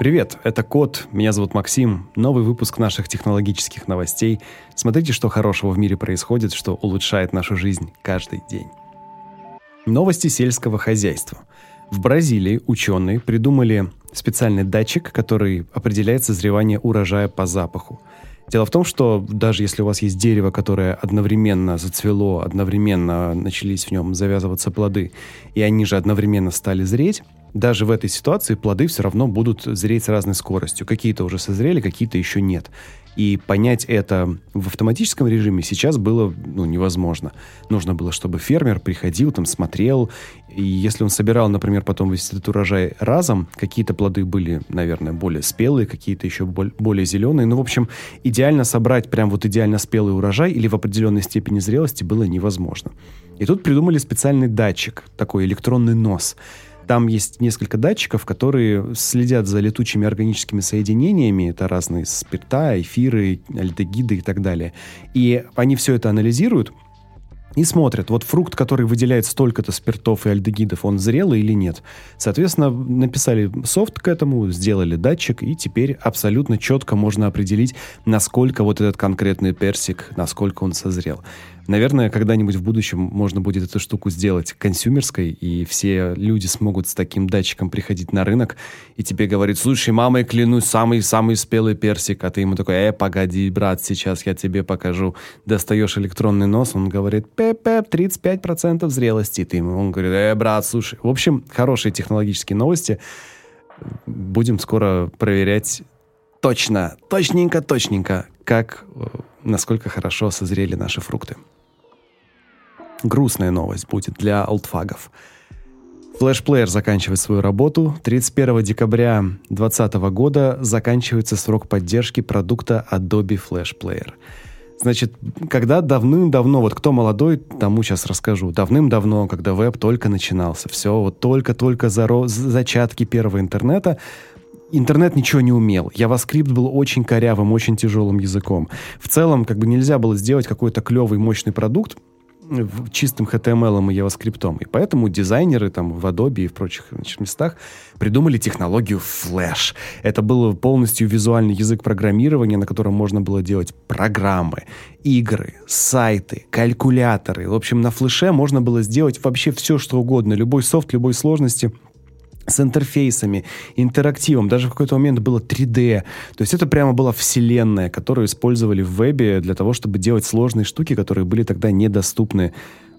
Привет, это Код, меня зовут Максим. Новый выпуск наших технологических новостей. Смотрите, что хорошего в мире происходит, что улучшает нашу жизнь каждый день. Новости сельского хозяйства. В Бразилии ученые придумали специальный датчик, который определяет созревание урожая по запаху. Дело в том, что даже если у вас есть дерево, которое одновременно зацвело, одновременно начались в нем завязываться плоды, и они же одновременно стали зреть, даже в этой ситуации плоды все равно будут зреть с разной скоростью. Какие-то уже созрели, какие-то еще нет. И понять это в автоматическом режиме сейчас было ну, невозможно. Нужно было, чтобы фермер приходил, там смотрел, и если он собирал, например, потом весь этот урожай разом, какие-то плоды были, наверное, более спелые, какие-то еще более зеленые. Ну, в общем, идеально собрать прям вот идеально спелый урожай или в определенной степени зрелости было невозможно. И тут придумали специальный датчик, такой электронный нос – там есть несколько датчиков, которые следят за летучими органическими соединениями. Это разные спирта, эфиры, альдегиды и так далее. И они все это анализируют и смотрят, вот фрукт, который выделяет столько-то спиртов и альдегидов, он зрелый или нет. Соответственно, написали софт к этому, сделали датчик, и теперь абсолютно четко можно определить, насколько вот этот конкретный персик, насколько он созрел. Наверное, когда-нибудь в будущем можно будет эту штуку сделать консюмерской, и все люди смогут с таким датчиком приходить на рынок, и тебе говорит, слушай, мамой клянусь, самый-самый спелый персик, а ты ему такой, э, погоди, брат, сейчас я тебе покажу. Достаешь электронный нос, он говорит, пеп-пеп, 35% зрелости. Ты ему, он говорит, э, брат, слушай. В общем, хорошие технологические новости. Будем скоро проверять точно, точненько, точненько, как, э, насколько хорошо созрели наши фрукты грустная новость будет для олдфагов. Флэшплеер заканчивает свою работу. 31 декабря 2020 года заканчивается срок поддержки продукта Adobe Flash Player. Значит, когда давным-давно, вот кто молодой, тому сейчас расскажу. Давным-давно, когда веб только начинался, все, вот только-только заро... зачатки первого интернета, интернет ничего не умел. JavaScript был очень корявым, очень тяжелым языком. В целом, как бы нельзя было сделать какой-то клевый, мощный продукт, чистым HTML и JavaScript. И поэтому дизайнеры там в Adobe и в прочих значит, местах придумали технологию Flash. Это был полностью визуальный язык программирования, на котором можно было делать программы, игры, сайты, калькуляторы. В общем, на флеше можно было сделать вообще все, что угодно. Любой софт, любой сложности — с интерфейсами, интерактивом, даже в какой-то момент было 3D. То есть это прямо была вселенная, которую использовали в вебе для того, чтобы делать сложные штуки, которые были тогда недоступны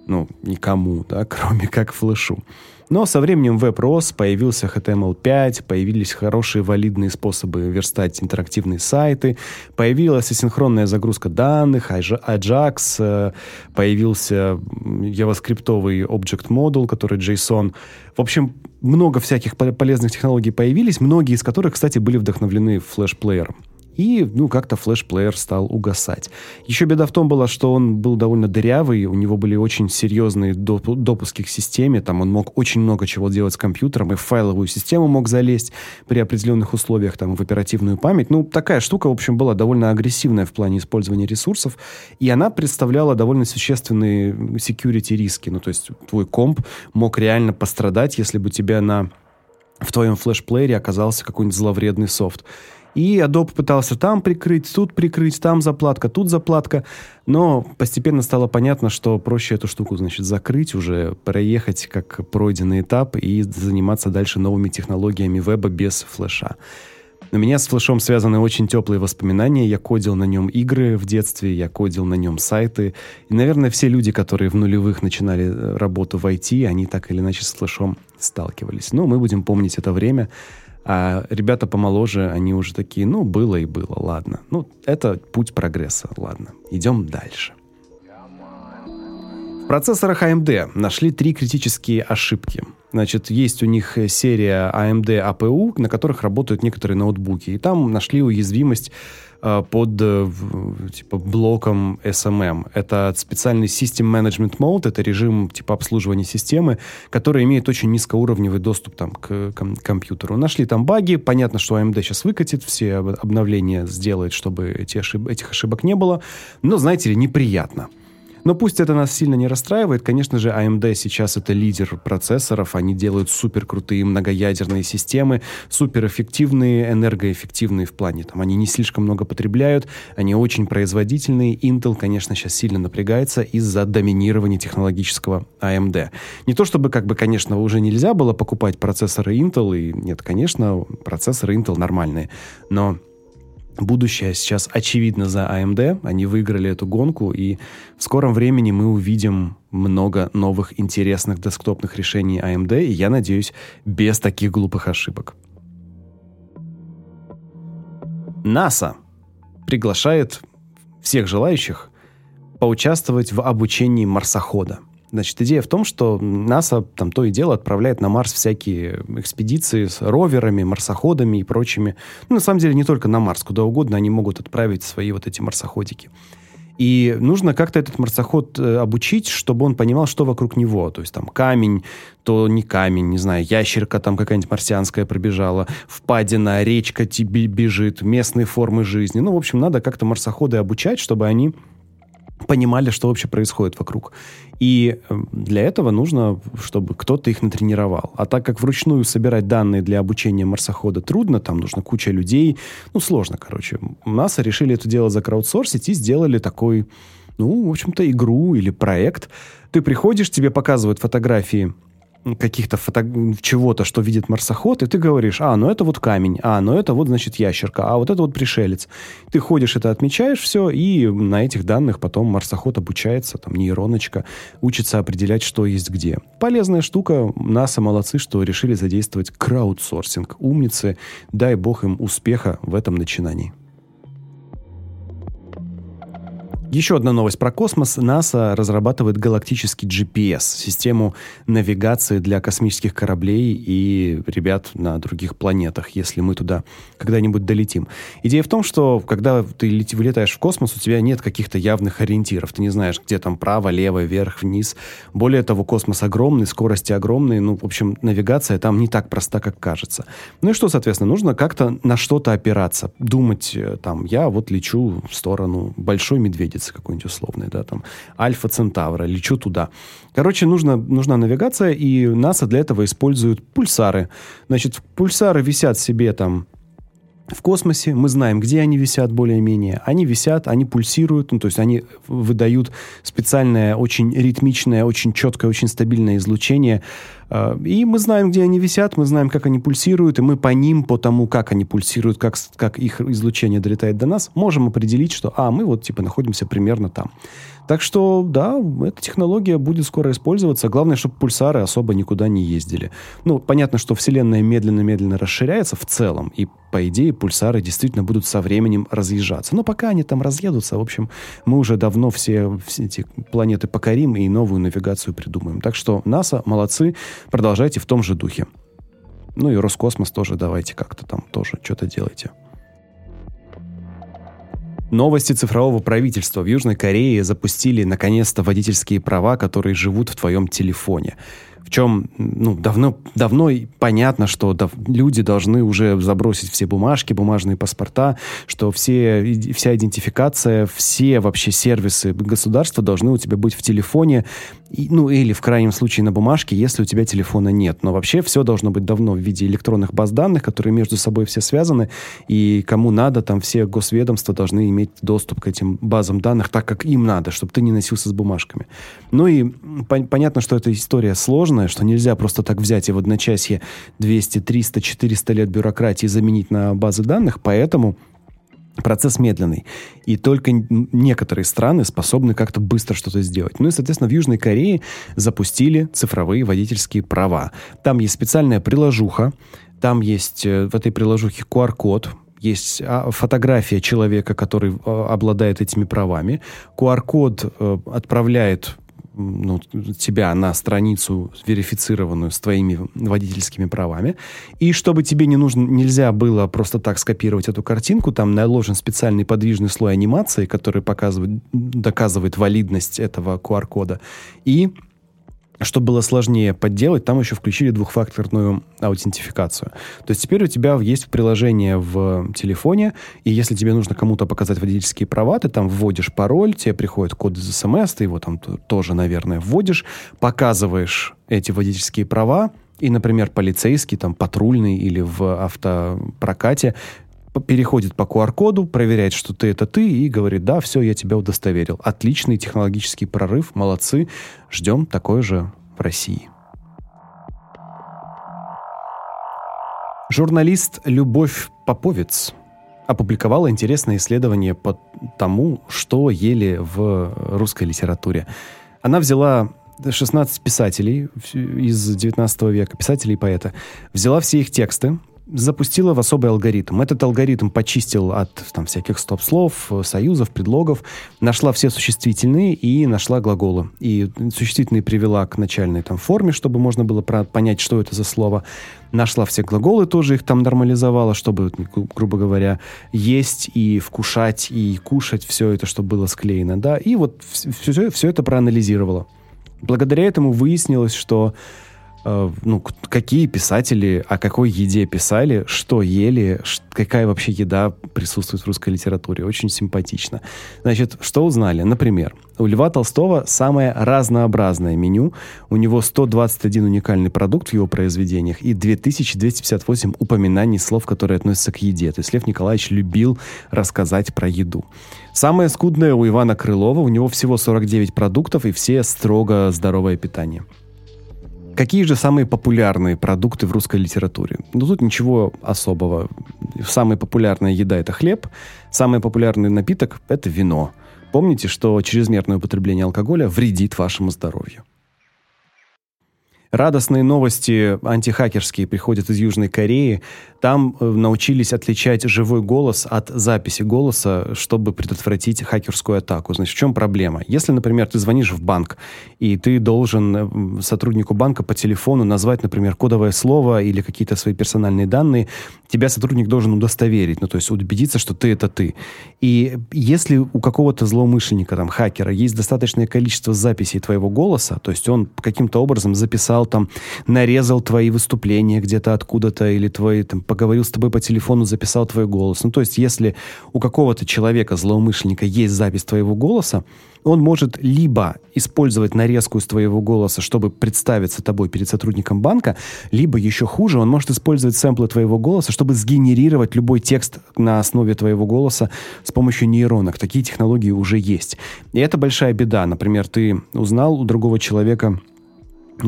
ну, никому, да, кроме как флешу. Но со временем веб рос, появился HTML5, появились хорошие валидные способы верстать интерактивные сайты, появилась асинхронная загрузка данных, Ajax, э, появился javascript Object Model, который JSON. В общем, много всяких полезных технологий появились, многие из которых, кстати, были вдохновлены флеш-плеером. И, ну, как-то флеш-плеер стал угасать. Еще беда в том была, что он был довольно дырявый, у него были очень серьезные доп- допуски к системе, там он мог очень много чего делать с компьютером, и в файловую систему мог залезть при определенных условиях, там, в оперативную память. Ну, такая штука, в общем, была довольно агрессивная в плане использования ресурсов, и она представляла довольно существенные security риски. Ну, то есть твой комп мог реально пострадать, если бы тебя на в твоем флеш-плеере оказался какой-нибудь зловредный софт. И Adobe пытался там прикрыть, тут прикрыть, там заплатка, тут заплатка. Но постепенно стало понятно, что проще эту штуку, значит, закрыть уже, проехать как пройденный этап и заниматься дальше новыми технологиями веба без флеша. У меня с флешом связаны очень теплые воспоминания. Я кодил на нем игры в детстве, я кодил на нем сайты. И, наверное, все люди, которые в нулевых начинали э, работу в IT, они так или иначе с флешом сталкивались. Но мы будем помнить это время. А ребята помоложе, они уже такие, ну, было и было, ладно. Ну, это путь прогресса, ладно. Идем дальше. В процессорах AMD нашли три критические ошибки. Значит, есть у них серия AMD APU, на которых работают некоторые ноутбуки. И там нашли уязвимость под э, типа блоком SMM. Это специальный System Management Mode, это режим типа обслуживания системы, который имеет очень низкоуровневый доступ там к, к компьютеру. Нашли там баги, понятно, что AMD сейчас выкатит, все обновления сделает, чтобы эти ошиб этих ошибок не было, но, знаете ли, неприятно. Но пусть это нас сильно не расстраивает, конечно же, AMD сейчас это лидер процессоров, они делают супер крутые многоядерные системы, суперэффективные, энергоэффективные в плане, там, они не слишком много потребляют, они очень производительные. Intel, конечно, сейчас сильно напрягается из-за доминирования технологического AMD. Не то чтобы, как бы, конечно, уже нельзя было покупать процессоры Intel, и нет, конечно, процессоры Intel нормальные, но Будущее сейчас очевидно за AMD. Они выиграли эту гонку, и в скором времени мы увидим много новых интересных десктопных решений AMD, и я надеюсь, без таких глупых ошибок. NASA приглашает всех желающих поучаствовать в обучении марсохода – Значит, идея в том, что НАСА там то и дело отправляет на Марс всякие экспедиции с роверами, марсоходами и прочими. Ну, на самом деле, не только на Марс, куда угодно они могут отправить свои вот эти марсоходики. И нужно как-то этот марсоход э, обучить, чтобы он понимал, что вокруг него. То есть там камень, то не камень, не знаю, ящерка там какая-нибудь марсианская пробежала, впадина, речка тебе бежит, местные формы жизни. Ну, в общем, надо как-то марсоходы обучать, чтобы они понимали, что вообще происходит вокруг. И эм, для этого нужно, чтобы кто-то их натренировал. А так как вручную собирать данные для обучения марсохода трудно, там нужно куча людей, ну, сложно, короче. НАСА решили это дело закраудсорсить и сделали такой, ну, в общем-то, игру или проект. Ты приходишь, тебе показывают фотографии каких-то фото... чего-то, что видит марсоход, и ты говоришь, а, ну это вот камень, а, ну это вот, значит, ящерка, а вот это вот пришелец. Ты ходишь, это отмечаешь все, и на этих данных потом марсоход обучается, там, нейроночка, учится определять, что есть где. Полезная штука, НАСА молодцы, что решили задействовать краудсорсинг. Умницы, дай бог им успеха в этом начинании. Еще одна новость про космос. НАСА разрабатывает галактический GPS, систему навигации для космических кораблей и ребят на других планетах, если мы туда когда-нибудь долетим. Идея в том, что когда ты вылетаешь в космос, у тебя нет каких-то явных ориентиров. Ты не знаешь, где там право, лево, вверх, вниз. Более того, космос огромный, скорости огромные. Ну, в общем, навигация там не так проста, как кажется. Ну и что, соответственно, нужно как-то на что-то опираться. Думать, э, там, я вот лечу в сторону большой медведицы матрицы какой-нибудь условной, да, там, Альфа Центавра, лечу туда. Короче, нужно, нужна навигация, и НАСА для этого используют пульсары. Значит, пульсары висят себе там в космосе, мы знаем, где они висят более-менее. Они висят, они пульсируют, ну, то есть они выдают специальное, очень ритмичное, очень четкое, очень стабильное излучение. А, и мы знаем, где они висят, мы знаем, как они пульсируют, и мы по ним, по тому, как они пульсируют, как, как их излучение долетает до нас, можем определить, что, а, мы вот, типа, находимся примерно там. Так что, да, эта технология будет скоро использоваться. Главное, чтобы пульсары особо никуда не ездили. Ну, понятно, что Вселенная медленно-медленно расширяется в целом, и, по идее, пульсары действительно будут со временем разъезжаться. Но пока они там разъедутся, в общем, мы уже давно все, все эти планеты покорим и новую навигацию придумаем. Так что НАСА, молодцы, продолжайте в том же духе. Ну и Роскосмос тоже давайте как-то там тоже что-то делайте. Новости цифрового правительства. В Южной Корее запустили наконец-то водительские права, которые живут в твоем телефоне в чем ну, давно, давно понятно, что дав, люди должны уже забросить все бумажки, бумажные паспорта, что все, вся идентификация, все вообще сервисы государства должны у тебя быть в телефоне, и, ну или в крайнем случае на бумажке, если у тебя телефона нет. Но вообще все должно быть давно в виде электронных баз данных, которые между собой все связаны, и кому надо, там все госведомства должны иметь доступ к этим базам данных так, как им надо, чтобы ты не носился с бумажками. Ну и по понятно, что эта история сложная, сложное, что нельзя просто так взять и в одночасье 200, 300, 400 лет бюрократии заменить на базы данных, поэтому процесс медленный. И только некоторые страны способны как-то быстро что-то сделать. Ну и, соответственно, в Южной Корее запустили цифровые водительские права. Там есть специальная приложуха, там есть э, в этой приложухе QR-код, есть а, фотография человека, который а, обладает этими правами. QR-код э, отправляет ну, тебя на страницу верифицированную с твоими водительскими правами. И чтобы тебе не нужно, нельзя было просто так скопировать эту картинку, там наложен специальный подвижный слой анимации, который показывает, доказывает валидность этого QR-кода. И чтобы было сложнее подделать, там еще включили двухфакторную аутентификацию. То есть теперь у тебя есть приложение в телефоне, и если тебе нужно кому-то показать водительские права, ты там вводишь пароль, тебе приходит код из смс, ты его там тоже, наверное, вводишь, показываешь эти водительские права, и, например, полицейский, там, патрульный или в автопрокате переходит по QR-коду, проверяет, что ты это ты, и говорит, да, все, я тебя удостоверил. Отличный технологический прорыв, молодцы. Ждем такое же в России. Журналист Любовь Поповец опубликовала интересное исследование по тому, что ели в русской литературе. Она взяла 16 писателей из 19 века, писателей и поэта, взяла все их тексты, запустила в особый алгоритм. Этот алгоритм почистил от там, всяких стоп-слов, союзов, предлогов, нашла все существительные и нашла глаголы. И существительные привела к начальной там форме, чтобы можно было понять, что это за слово. Нашла все глаголы, тоже их там нормализовала, чтобы, грубо говоря, есть и вкушать, и кушать, все это, чтобы было склеено. Да? И вот все, все это проанализировала. Благодаря этому выяснилось, что ну, какие писатели о какой еде писали, что ели, какая вообще еда присутствует в русской литературе. Очень симпатично. Значит, что узнали? Например, у Льва Толстого самое разнообразное меню. У него 121 уникальный продукт в его произведениях и 2258 упоминаний слов, которые относятся к еде. То есть Лев Николаевич любил рассказать про еду. Самое скудное у Ивана Крылова. У него всего 49 продуктов и все строго здоровое питание. Какие же самые популярные продукты в русской литературе? Ну, тут ничего особого. Самая популярная еда – это хлеб, самый популярный напиток – это вино. Помните, что чрезмерное употребление алкоголя вредит вашему здоровью. Радостные новости антихакерские приходят из Южной Кореи. Там э, научились отличать живой голос от записи голоса, чтобы предотвратить хакерскую атаку. Значит, в чем проблема? Если, например, ты звонишь в банк, и ты должен э, сотруднику банка по телефону назвать, например, кодовое слово или какие-то свои персональные данные, тебя сотрудник должен удостоверить, ну, то есть убедиться, что ты это ты. И если у какого-то злоумышленника, там, хакера, есть достаточное количество записей твоего голоса, то есть он каким-то образом записал там, нарезал твои выступления где-то откуда-то, или твои, там, поговорил с тобой по телефону, записал твой голос. Ну, то есть если у какого-то человека, злоумышленника, есть запись твоего голоса, он может либо использовать нарезку из твоего голоса, чтобы представиться тобой перед сотрудником банка, либо еще хуже, он может использовать сэмплы твоего голоса, чтобы сгенерировать любой текст на основе твоего голоса с помощью нейронок. Такие технологии уже есть. И это большая беда. Например, ты узнал у другого человека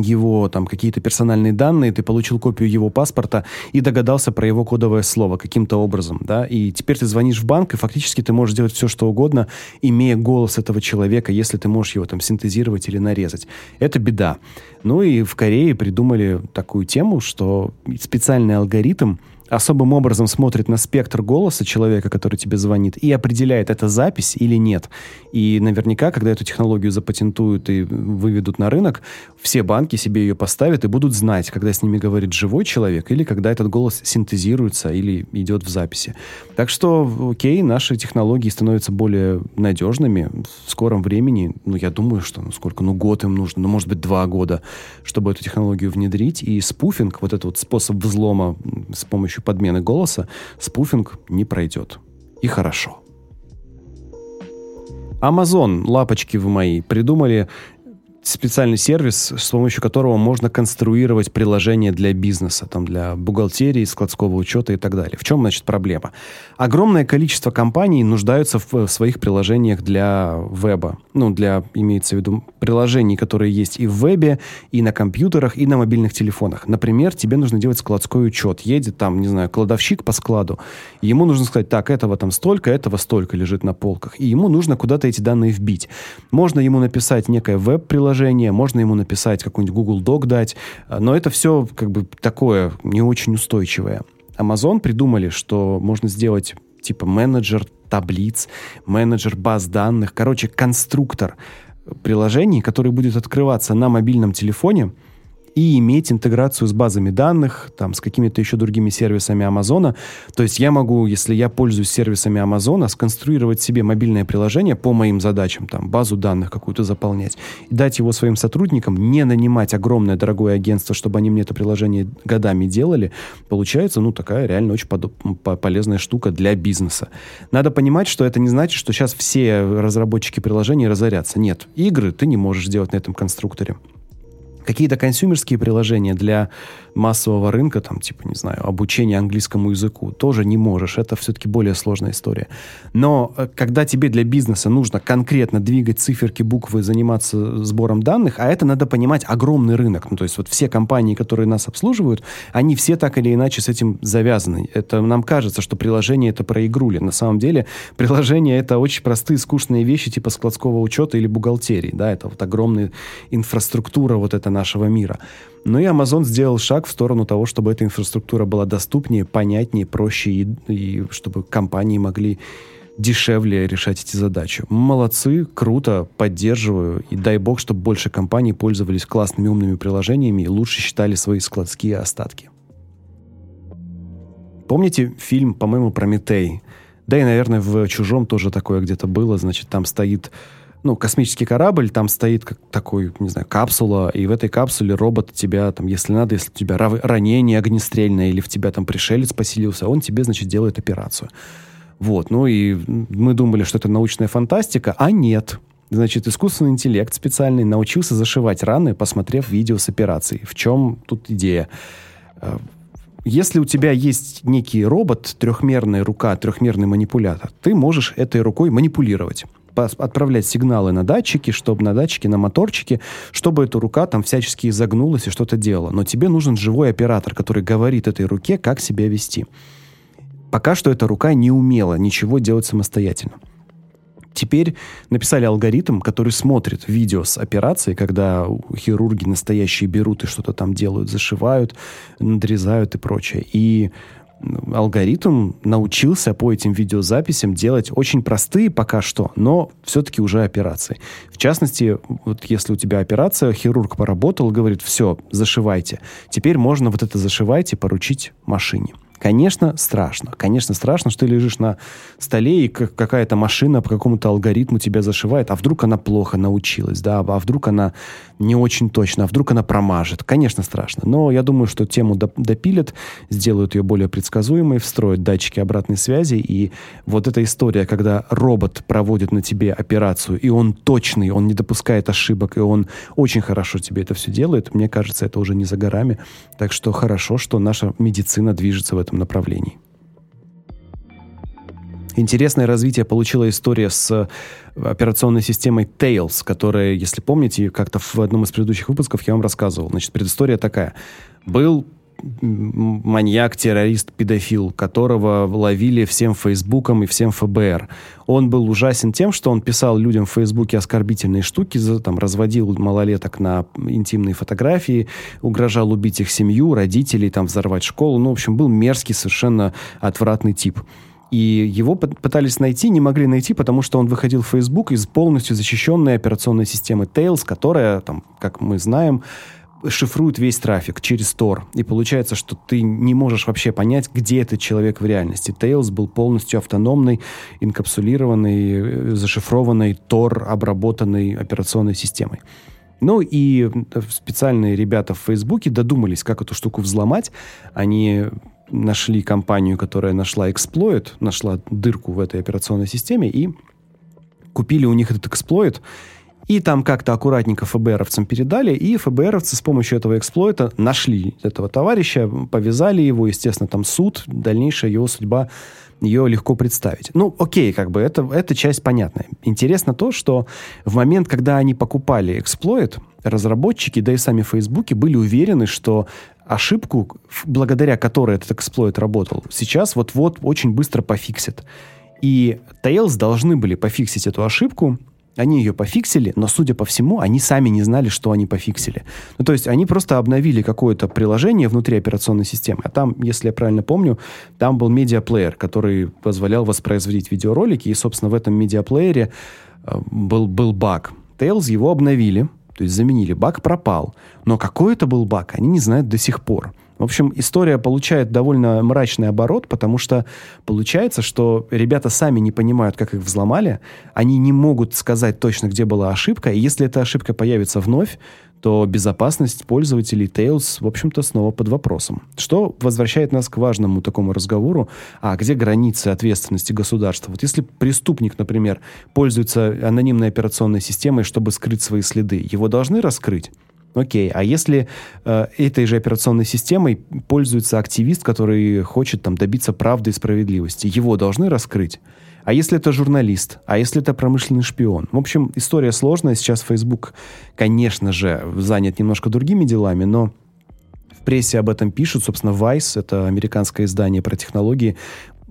его там какие-то персональные данные, ты получил копию его паспорта и догадался про его кодовое слово каким-то образом, да, и теперь ты звонишь в банк, и фактически ты можешь делать все, что угодно, имея голос этого человека, если ты можешь его там синтезировать или нарезать. Это беда. Ну и в Корее придумали такую тему, что специальный алгоритм, особым образом смотрит на спектр голоса человека, который тебе звонит, и определяет, это запись или нет. И наверняка, когда эту технологию запатентуют и выведут на рынок, все банки себе ее поставят и будут знать, когда с ними говорит живой человек или когда этот голос синтезируется или идет в записи. Так что, окей, наши технологии становятся более надежными в скором времени. Ну, я думаю, что ну, сколько, ну, год им нужно, ну, может быть, два года, чтобы эту технологию внедрить. И спуфинг, вот этот вот способ взлома с помощью подмены голоса спуфинг не пройдет. И хорошо. Amazon, лапочки вы мои, придумали специальный сервис, с помощью которого можно конструировать приложения для бизнеса, там, для бухгалтерии, складского учета и так далее. В чем, значит, проблема? Огромное количество компаний нуждаются в, в своих приложениях для веба. Ну, для, имеется в виду, приложений, которые есть и в вебе, и на компьютерах, и на мобильных телефонах. Например, тебе нужно делать складской учет. Едет там, не знаю, кладовщик по складу. Ему нужно сказать, так, этого там столько, этого столько лежит на полках. И ему нужно куда-то эти данные вбить. Можно ему написать некое веб-приложение, приложение, можно ему написать какой-нибудь Google Doc дать, но это все как бы такое не очень устойчивое. Amazon придумали, что можно сделать типа менеджер таблиц, менеджер баз данных, короче, конструктор приложений, который будет открываться на мобильном телефоне, и иметь интеграцию с базами данных, там, с какими-то еще другими сервисами Амазона. То есть я могу, если я пользуюсь сервисами Амазона, сконструировать себе мобильное приложение по моим задачам, там, базу данных какую-то заполнять, и дать его своим сотрудникам, не нанимать огромное дорогое агентство, чтобы они мне это приложение годами делали. Получается, ну, такая реально очень полезная штука для бизнеса. Надо понимать, что это не значит, что сейчас все разработчики приложений разорятся. Нет, игры ты не можешь сделать на этом конструкторе. Какие-то консюмерские приложения для массового рынка, там, типа, не знаю, обучения английскому языку, тоже не можешь. Это все-таки более сложная история. Но э, когда тебе для бизнеса нужно конкретно двигать циферки, буквы, заниматься сбором данных, а это надо понимать огромный рынок. Ну, то есть вот все компании, которые нас обслуживают, они все так или иначе с этим завязаны. Это нам кажется, что приложение это про игрули. На самом деле приложение это очень простые, скучные вещи типа складского учета или бухгалтерии. Да, это вот огромная инфраструктура вот это нашего мира. Ну и Amazon сделал шаг в сторону того, чтобы эта инфраструктура была доступнее, понятнее, проще, и, и чтобы компании могли дешевле решать эти задачи. Молодцы, круто, поддерживаю. И дай бог, чтобы больше компаний пользовались классными умными приложениями и лучше считали свои складские остатки. Помните фильм, по-моему, «Прометей»? Да и, наверное, в «Чужом» тоже такое где-то было. Значит, там стоит ну, космический корабль, там стоит как такой, не знаю, капсула, и в этой капсуле робот тебя, там, если надо, если у тебя ранение огнестрельное, или в тебя там пришелец поселился, он тебе, значит, делает операцию. Вот, ну и мы думали, что это научная фантастика, а нет. Значит, искусственный интеллект специальный научился зашивать раны, посмотрев видео с операцией. В чем тут идея? Э, если у тебя есть некий робот, трехмерная рука, трехмерный манипулятор, ты можешь этой рукой манипулировать отправлять сигналы на датчики, чтобы на датчики, на моторчики, чтобы эта рука там всячески изогнулась и что-то делала. Но тебе нужен живой оператор, который говорит этой руке, как себя вести. Пока что эта рука не умела ничего делать самостоятельно. Теперь написали алгоритм, который смотрит видео с операцией, когда хирурги настоящие берут и что-то там делают, зашивают, надрезают и прочее. И алгоритм научился по этим видеозаписям делать очень простые пока что, но все-таки уже операции. В частности, вот если у тебя операция, хирург поработал, говорит, все, зашивайте. Теперь можно вот это зашивайте поручить машине. Конечно, страшно. Конечно, страшно, что ты лежишь на столе, и какая-то машина по какому-то алгоритму тебя зашивает, а вдруг она плохо научилась, да, а вдруг она не очень точно, а вдруг она промажет. Конечно, страшно. Но я думаю, что тему допилят, сделают ее более предсказуемой, встроят датчики обратной связи, и вот эта история, когда робот проводит на тебе операцию, и он точный, он не допускает ошибок, и он очень хорошо тебе это все делает, мне кажется, это уже не за горами. Так что хорошо, что наша медицина движется в этом этом направлении. Интересное развитие получила история с э, операционной системой Tails, которая, если помните, как-то в одном из предыдущих выпусков я вам рассказывал. Значит, предыстория такая. Был маньяк, террорист, педофил, которого ловили всем Фейсбуком и всем ФБР. Он был ужасен тем, что он писал людям в Фейсбуке оскорбительные штуки, там, разводил малолеток на интимные фотографии, угрожал убить их семью, родителей, там, взорвать школу. Ну, в общем, был мерзкий, совершенно отвратный тип. И его пытались найти, не могли найти, потому что он выходил в Facebook из полностью защищенной операционной системы Tails, которая, там, как мы знаем, шифрует весь трафик через Tor. И получается, что ты не можешь вообще понять, где этот человек в реальности. Tails был полностью автономной, инкапсулированной, э, зашифрованной, Tor обработанной операционной системой. Ну и э, специальные ребята в Фейсбуке додумались, как эту штуку взломать. Они нашли компанию, которая нашла эксплойт, нашла дырку в этой операционной системе и купили у них этот эксплойт и там как-то аккуратненько ФБРовцам передали, и ФБРовцы с помощью этого эксплойта нашли этого товарища, повязали его, естественно, там суд, дальнейшая его судьба, ее легко представить. Ну, окей, как бы, это, эта часть понятная. Интересно то, что в момент, когда они покупали эксплойт, разработчики, да и сами в Фейсбуке были уверены, что ошибку, благодаря которой этот эксплойт работал, сейчас вот-вот очень быстро пофиксят. И Tails должны были пофиксить эту ошибку, они ее пофиксили, но, судя по всему, они сами не знали, что они пофиксили. Ну, то есть они просто обновили какое-то приложение внутри операционной системы. А там, если я правильно помню, там был медиаплеер, который позволял воспроизводить видеоролики. И, собственно, в этом медиаплеере э, был, был баг. Tails его обновили, То есть заменили. Баг пропал. Но какой это был баг, они не знают до сих пор. В общем, история получает довольно мрачный оборот, потому что получается, что ребята сами не понимают, как их взломали, они не могут сказать точно, где была ошибка, и если эта ошибка появится вновь, то безопасность пользователей Tails, в общем-то, снова под вопросом. Что возвращает нас к важному такому разговору, а где границы ответственности государства? Вот если преступник, например, пользуется анонимной операционной системой, чтобы скрыть свои следы, его должны раскрыть? Окей, а если э, этой же операционной системой пользуется активист, который хочет там добиться правды и справедливости, его должны раскрыть? А если это журналист? А если это промышленный шпион? В общем, история сложная. Сейчас Facebook, конечно же, занят немножко другими делами, но в прессе об этом пишут. Собственно, Vice, это американское издание про технологии,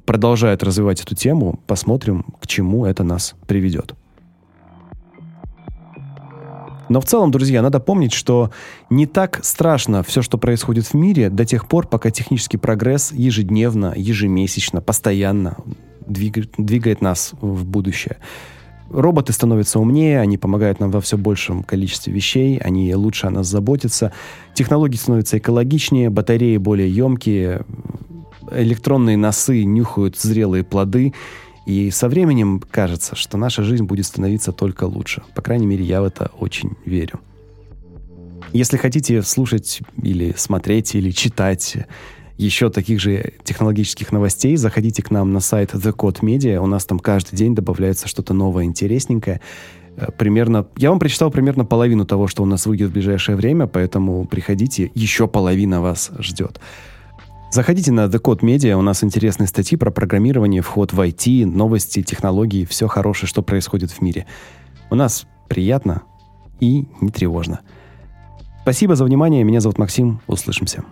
продолжает развивать эту тему. Посмотрим, к чему это нас приведет. Но в целом, друзья, надо помнить, что не так страшно все, что происходит в мире, до тех пор, пока технический прогресс ежедневно, ежемесячно, постоянно двигает, двигает нас в будущее. Роботы становятся умнее, они помогают нам во все большем количестве вещей, они лучше о нас заботятся. Технологии становятся экологичнее, батареи более емкие, электронные носы нюхают зрелые плоды. И со временем кажется, что наша жизнь будет становиться только лучше. По крайней мере, я в это очень верю. Если хотите слушать или смотреть, или читать еще таких же технологических новостей, заходите к нам на сайт The Code Media. У нас там каждый день добавляется что-то новое, интересненькое. Э, примерно, я вам прочитал примерно половину того, что у нас выйдет в ближайшее время, поэтому приходите, еще половина вас ждет. Заходите на The Code Media, у нас интересные статьи про программирование, вход в IT, новости, технологии, все хорошее, что происходит в мире. У нас приятно и не тревожно. Спасибо за внимание, меня зовут Максим, услышимся.